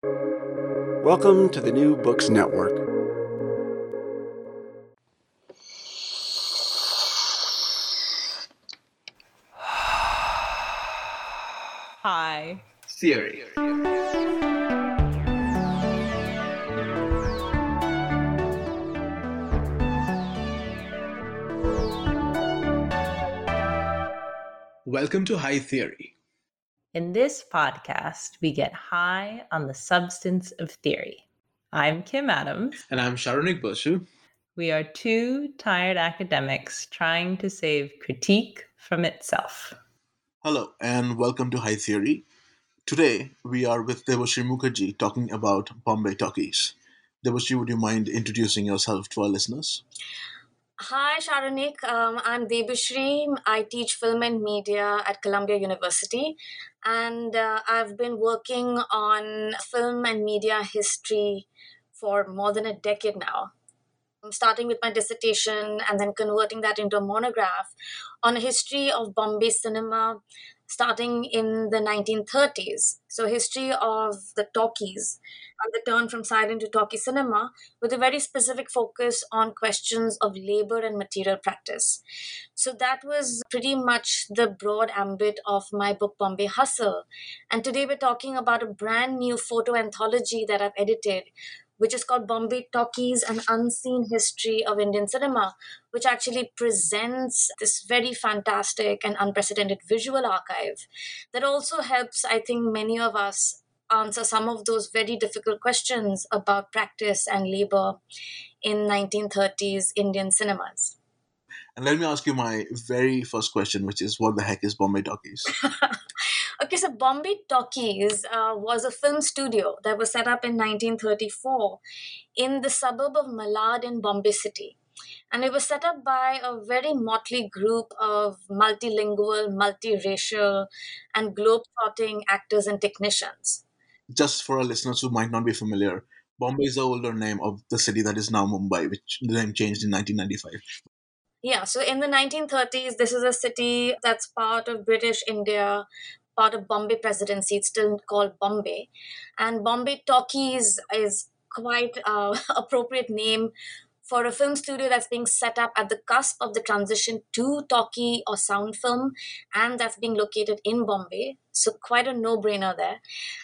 Welcome to the New Books Network. Hi. Theory. Welcome to High Theory. In this podcast, we get high on the substance of theory. I'm Kim Adams. And I'm Saronik Bosu. We are two tired academics trying to save critique from itself. Hello, and welcome to High Theory. Today, we are with Debashree Mukherjee talking about Bombay Talkies. Debashree, would you mind introducing yourself to our listeners? Hi, Saronik. Um, I'm Debashree. I teach film and media at Columbia University, and uh, I've been working on film and media history for more than a decade now. Starting with my dissertation and then converting that into a monograph on a history of Bombay cinema starting in the 1930s. So, history of the talkies and the turn from silent to talkie cinema with a very specific focus on questions of labor and material practice. So, that was pretty much the broad ambit of my book, Bombay Hustle. And today we're talking about a brand new photo anthology that I've edited which is called Bombay Talkies An Unseen History of Indian Cinema, which actually presents this very fantastic and unprecedented visual archive that also helps, I think, many of us answer some of those very difficult questions about practice and labor in 1930s Indian cinemas. And let me ask you my very first question, which is what the heck is Bombay Talkies? okay, so Bombay Talkies uh, was a film studio that was set up in 1934 in the suburb of Malad in Bombay City. And it was set up by a very motley group of multilingual, multiracial, and globe-trotting actors and technicians. Just for our listeners who might not be familiar, Bombay is the older name of the city that is now Mumbai, which the name changed in 1995. Yeah, so in the 1930s, this is a city that's part of British India, part of Bombay Presidency. It's still called Bombay. And Bombay Talkies is quite uh, appropriate name for a film studio that's being set up at the cusp of the transition to talkie or sound film, and that's being located in Bombay. So quite a no-brainer there.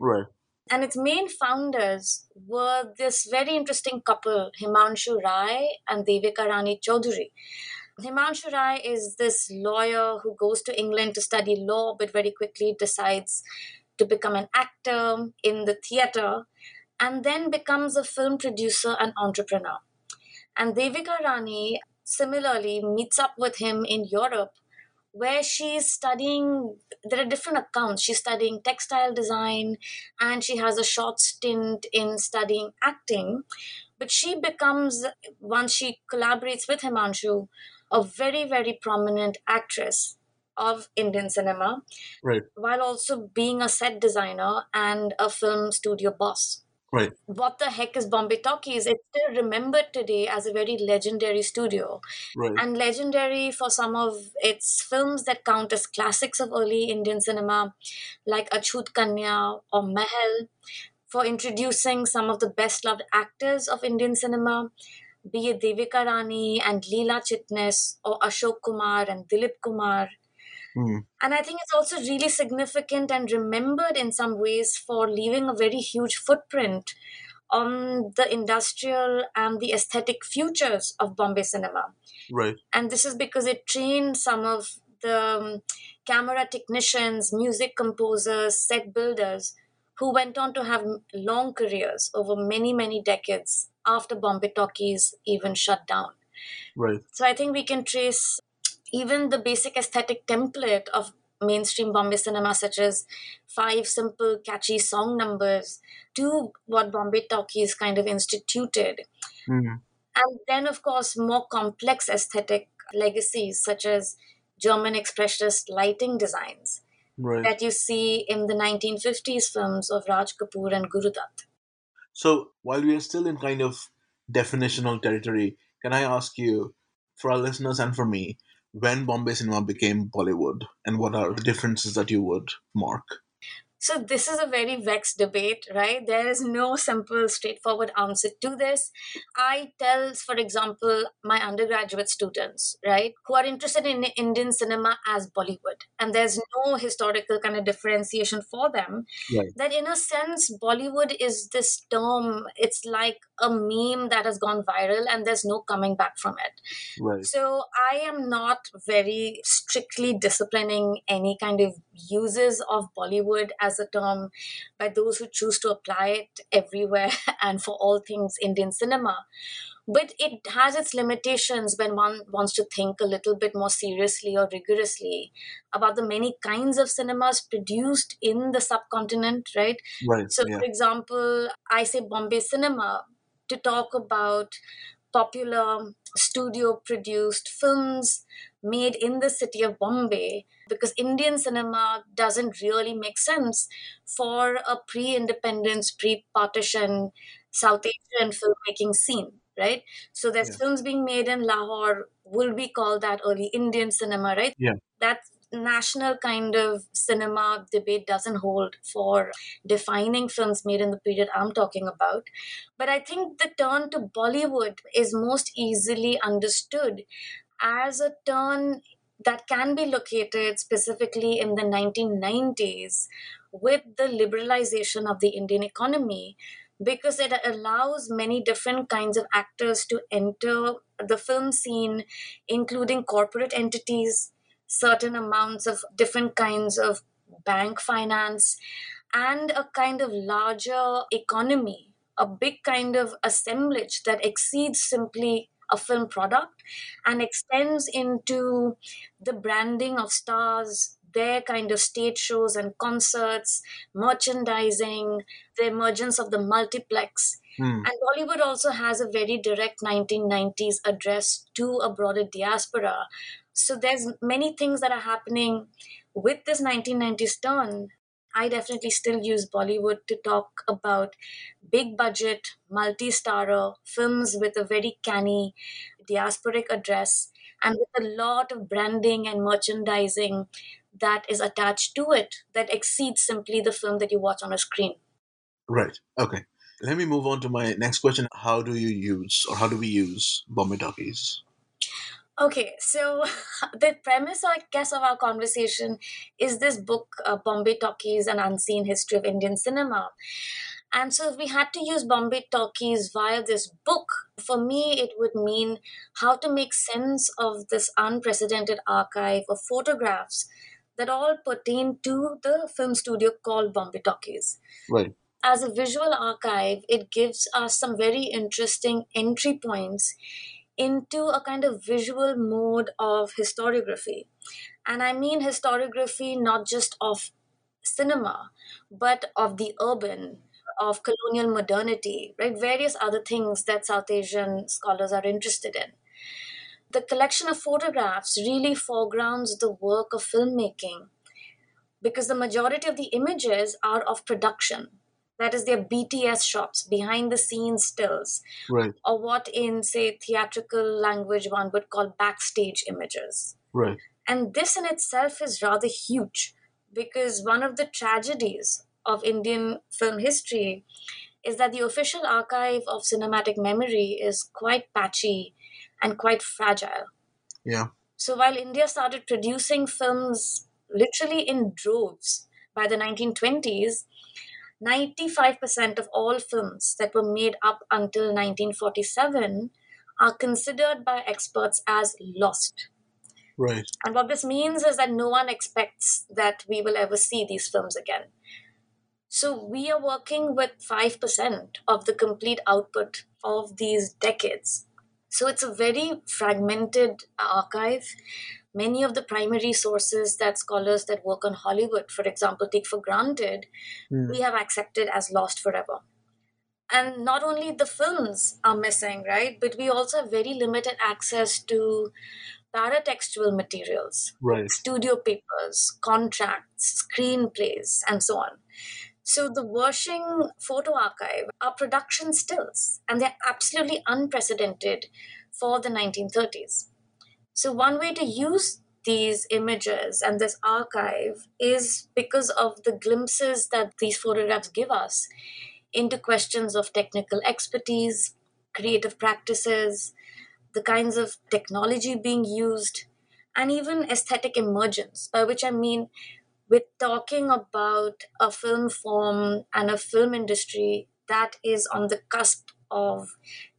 Right. And its main founders were this very interesting couple, Himansu Rai and Devika Rani. Himansu Rai is this lawyer who goes to England to study law, but very quickly decides to become an actor in the theatre and then becomes a film producer and entrepreneur. And Devika Rani similarly meets up with him in Europe where she's studying there are different accounts she's studying textile design and she has a short stint in studying acting but she becomes once she collaborates with himansu a very very prominent actress of indian cinema right while also being a set designer and a film studio boss Right. What the heck is Bombay Talkies? It's still remembered today as a very legendary studio. Right. And legendary for some of its films that count as classics of early Indian cinema, like Achhyut Kanya or Mahal, for introducing some of the best loved actors of Indian cinema, be it Devika Rani and Leela Chitnis or Ashok Kumar and Dilip Kumar. Mm. And I think it's also really significant and remembered in some ways for leaving a very huge footprint on the industrial and the aesthetic futures of Bombay cinema. Right. And this is because it trained some of the um, camera technicians, music composers, set builders who went on to have long careers over many, many decades after Bombay Talkies even shut down. Right. So I think we can trace even the basic aesthetic template of mainstream Bombay cinema, such as five simple, catchy song numbers, to what Bombay Talkies kind of instituted. Mm. And then, of course, more complex aesthetic legacies, such as German expressionist lighting designs Right. that you see in the 1950s films of Raj Kapoor and Guru Dutt. So while we are still in kind of definitional territory, can I ask you, for our listeners and for me, when Bombay cinema became Bollywood, and what are the differences that you would mark? So, this is a very vexed debate, right? There is no simple, straightforward answer to this. I tell, for example, my undergraduate students, right, who are interested in Indian cinema as Bollywood, and there's no historical kind of differentiation for them, Right. that in a sense, Bollywood is this term, it's like a meme that has gone viral and there's no coming back from it. Right. So I am not very strictly disciplining any kind of uses of Bollywood as a term by those who choose to apply it everywhere and for all things Indian cinema. But it has its limitations when one wants to think a little bit more seriously or rigorously about the many kinds of cinemas produced in the subcontinent, right? Right. So, yeah. for example, I say Bombay cinema to talk about popular studio produced films made in the city of Bombay because Indian cinema doesn't really make sense for a pre independence, pre partition South Asian filmmaking scene, right? So there's Yeah. films being made in Lahore, will we call that early Indian cinema, right? Yeah. That national kind of cinema debate doesn't hold for defining films made in the period I'm talking about. But I think the turn to Bollywood is most easily understood as a turn that can be located specifically in the 1990s with the liberalization of the Indian economy because it allows many different kinds of actors to enter the film scene, including corporate entities, certain amounts of different kinds of bank finance, and a kind of larger economy, a big kind of assemblage that exceeds simply a film product and extends into the branding of stars, their kind of stage shows and concerts, merchandising, the emergence of the multiplex. Hmm. And Bollywood also has a very direct 1990s address to a broader diaspora. So there's many things that are happening with this 1990s turn. I definitely still use Bollywood to talk about big budget, multi starrer films with a very canny diasporic address and with a lot of branding and merchandising that is attached to it that exceeds simply the film that you watch on a screen. Right. Okay. Let me move on to my next question. How do you use, or how do we use Bombay talkies? Okay, so the premise, I guess, of our conversation is this book, uh, Bombay Talkies An Unseen History of Indian Cinema. And so, if we had to use Bombay Talkies via this book, for me, it would mean how to make sense of this unprecedented archive of photographs that all pertain to the film studio called Bombay Talkies Right. as a visual archive, it gives us some very interesting entry points into a kind of visual mode of historiography. And I mean historiography not just of cinema, but of the urban, of colonial modernity, right? Various other things that South Asian scholars are interested in. The collection of photographs really foregrounds the work of filmmaking because the majority of the images are of production. That is, their BTS shots, behind the scenes stills, Right. or what in, say, theatrical language one would call backstage images. Right. And this in itself is rather huge because one of the tragedies of Indian film history is that the official archive of cinematic memory is quite patchy and quite fragile. Yeah. So while India started producing films literally in droves by the 1920s, 95% of all films that were made up until 1947 are considered by experts as lost. Right. And what this means is that no one expects that we will ever see these films again. So we are working with 5% of the complete output of these decades. So it's a very fragmented archive. Many of the primary sources that scholars that work on Hollywood, for example, take for granted, Hmm. we have accepted as lost forever. And not only the films are missing, right? But we also have very limited access to paratextual materials, Right. studio papers, contracts, screenplays, and so on. So the Wirsching photo archive are production stills, and they're absolutely unprecedented for the 1930s. So one way to use these images and this archive is because of the glimpses that these photographs give us into questions of technical expertise, creative practices, the kinds of technology being used, and even aesthetic emergence, by which I mean we're talking about a film form and a film industry that is on the cusp of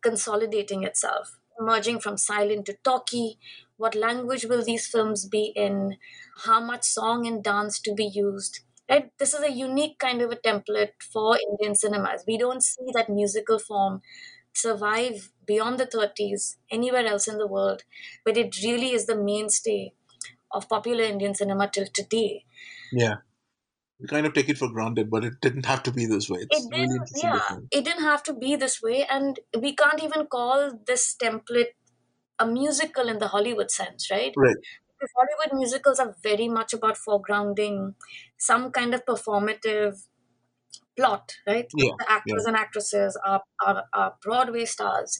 consolidating itself, emerging from silent to talkie. What language will these films be in? How much song and dance to be used? Right? This is a unique kind of a template for Indian cinemas. We don't see that musical form survive beyond the 30s anywhere else in the world, but it really is the mainstay of popular Indian cinema till today. Yeah. We kind of take it for granted, but it didn't have to be this way. It's it didn't interesting. yeah it didn't have to be this way and we can't even call this template a musical in the hollywood sense right Right. because hollywood musicals are very much about foregrounding some kind of performative plot right? Yeah, the actors and actresses are, are, are broadway stars.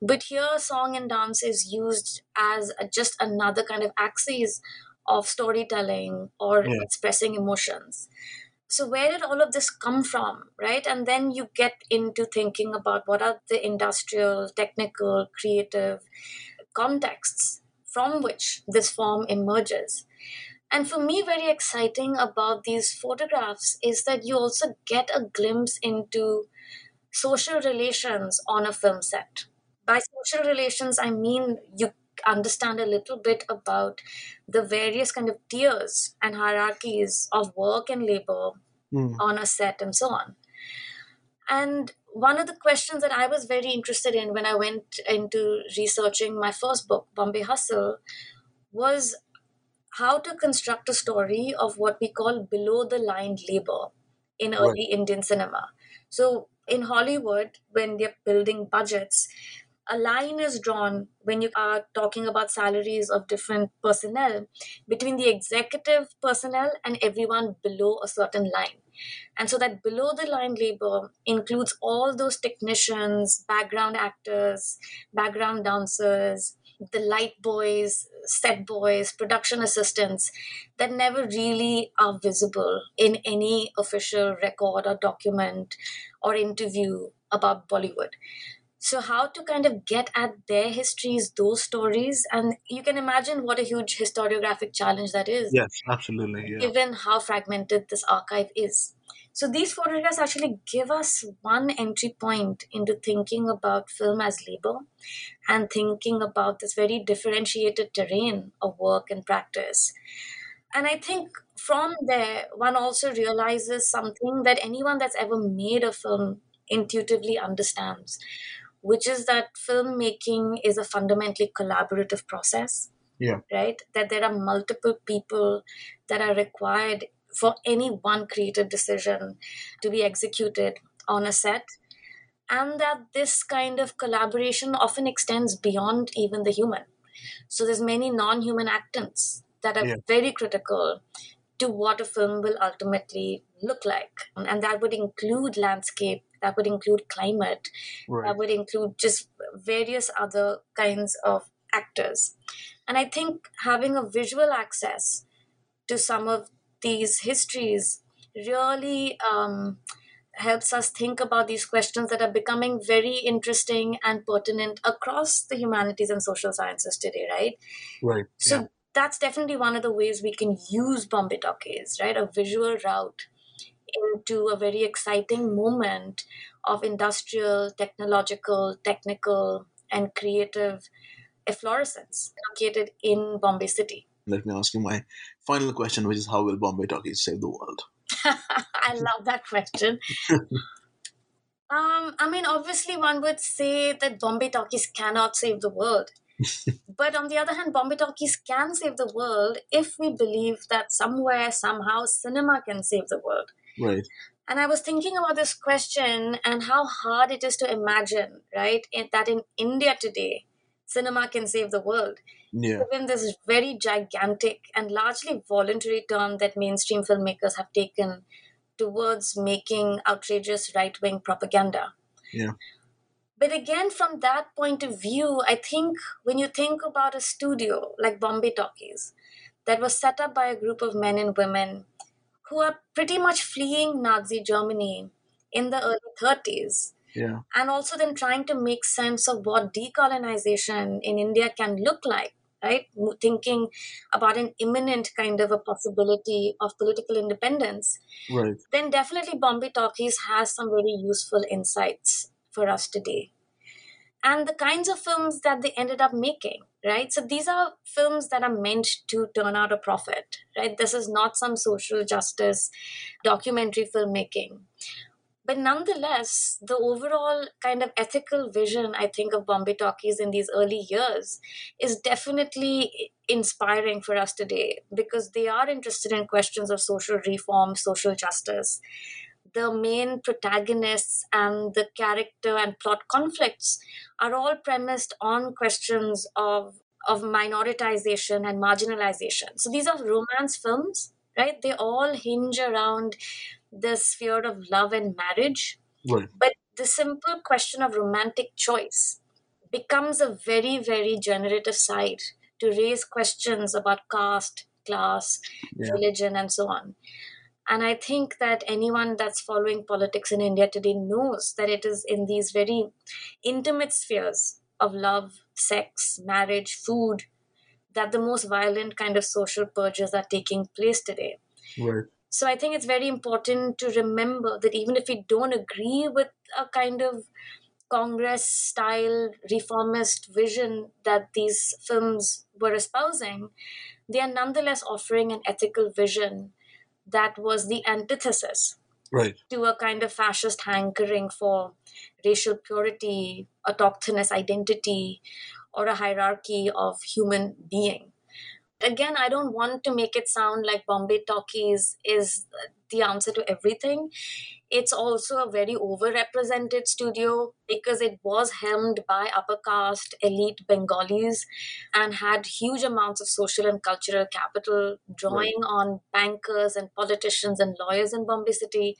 But here song and dance is used as a, just another kind of axis of storytelling or Yeah. expressing emotions. So where did all of this come from right? And then you get into thinking about what are the industrial technical creative contexts from which this form emerges and for me very exciting about these photographs is that you also get a glimpse into social relations on a film set by social relations i mean you understand a little bit about the various kind of tiers and hierarchies of work and labor Hmm. on a set and so on. And one of the questions that I was very interested in when I went into researching my first book, Bombay Hustle, was how to construct a story of what we call below the line labor in Right. early Indian cinema. So in Hollywood, when they're building budgets, a line is drawn when you are talking about salaries of different personnel between the executive personnel and everyone below a certain line. And so that below the line labor includes all those technicians, background actors, background dancers, the light boys, set boys, production assistants that never really are visible in any official record or document or interview about Bollywood. So, how to kind of get at their histories, those stories, and you can imagine what a huge historiographic challenge that is Yes, absolutely. Yeah. given how fragmented this archive is. So these photographs actually give us one entry point into thinking about film as labor and thinking about this very differentiated terrain of work and practice. And I think from there, one also realizes something that anyone that's ever made a film intuitively understands, which is that filmmaking is a fundamentally collaborative process Yeah. right? That there are multiple people that are required for any one creative decision to be executed on a set. And that this kind of collaboration often extends beyond even the human. So there's many non-human actants that are Yeah. very critical to what a film will ultimately look like. And that would include landscape, that would include climate, Right. that would include just various other kinds of actors. And I think having a visual access to some of these histories really um, helps us think about these questions that are becoming very interesting and pertinent across the humanities and social sciences today, right? Right. So yeah. That's definitely one of the ways we can use Bombay Talkies, right? A visual route into a very exciting moment of industrial, technological, technical, and creative efflorescence located in Bombay City. Let me ask you my final question, which is how will Bombay Talkies save the world? I love that question. Um, I mean, obviously, one would say that Bombay Talkies cannot save the world. But on the other hand, Bombay Talkies can save the world if we believe that somewhere, somehow, cinema can save the world. Right. And I was thinking about this question and how hard it is to imagine, right, that in India today, cinema can save the world Yeah. given this very gigantic and largely voluntary turn that mainstream filmmakers have taken towards making outrageous right wing propaganda. Yeah. But again, from that point of view, I think when you think about a studio like Bombay Talkies, that was set up by a group of men and women who are pretty much fleeing Nazi Germany in the early 30s Yeah. and also then trying to make sense of what decolonization in India can look like, right? Thinking about an imminent kind of a possibility of political independence, Right. then definitely Bombay Talkies has some very useful insights for us today. And the kinds of films that they ended up making, right? So these are films that are meant to turn out a profit, right? This is not some social justice documentary filmmaking. But nonetheless, the overall kind of ethical vision, I think, of Bombay Talkies in these early years is definitely inspiring for us today because they are interested in questions of social reform, social justice. The main protagonists and the character and plot conflicts are all premised on questions of, of minoritization and marginalization. So these are romance films, right? They all hinge around the sphere of love and marriage. Right. But the simple question of romantic choice becomes a very, very generative side to raise questions about caste, class, Yeah. religion, and so on. And I think that anyone that's following politics in India today knows that it is in these very intimate spheres of love, sex, marriage, food that the most violent kind of social purges are taking place today. Right. So I think it's very important to remember that even if we don't agree with a kind of Congress style reformist vision that these films were espousing, they are nonetheless offering an ethical vision that was the antithesis Right. to a kind of fascist hankering for racial purity, autochthonous identity, or a hierarchy of human being. Again, I don't want to make it sound like Bombay Talkies is the answer to everything. It's also a very overrepresented studio because it was helmed by upper caste elite Bengalis and had huge amounts of social and cultural capital, drawing on bankers and politicians and lawyers in Bombay City.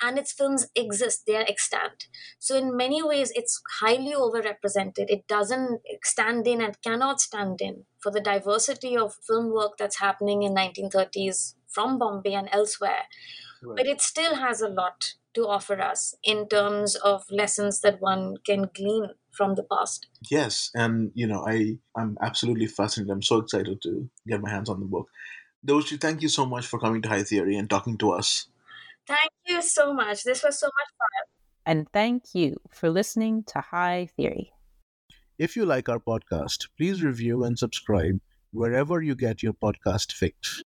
And its films exist, they are extant. So, in many ways, it's highly overrepresented. It doesn't stand in and cannot stand in for the diversity of film work that's happening in 1930s from Bombay and elsewhere but it still has a lot to offer us in terms of lessons that one can glean from the past. Yes, and you know, I I'm absolutely fascinated. I'm so excited to get my hands on the book. Doshi, thank you so much for coming to High Theory and talking to us. Thank you so much. This was so much fun. And thank you for listening to High Theory. If you like our podcast, please review and subscribe wherever you get your podcast fix.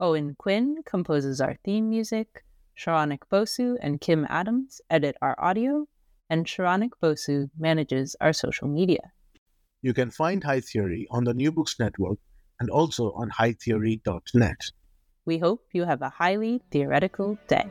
Owen Quinn composes our theme music, Saronik Bosu and Kim Adams edit our audio, and Saronik Bosu manages our social media. You can find High Theory on the New Books Network and also on hightheory.net. We hope you have a highly theoretical day.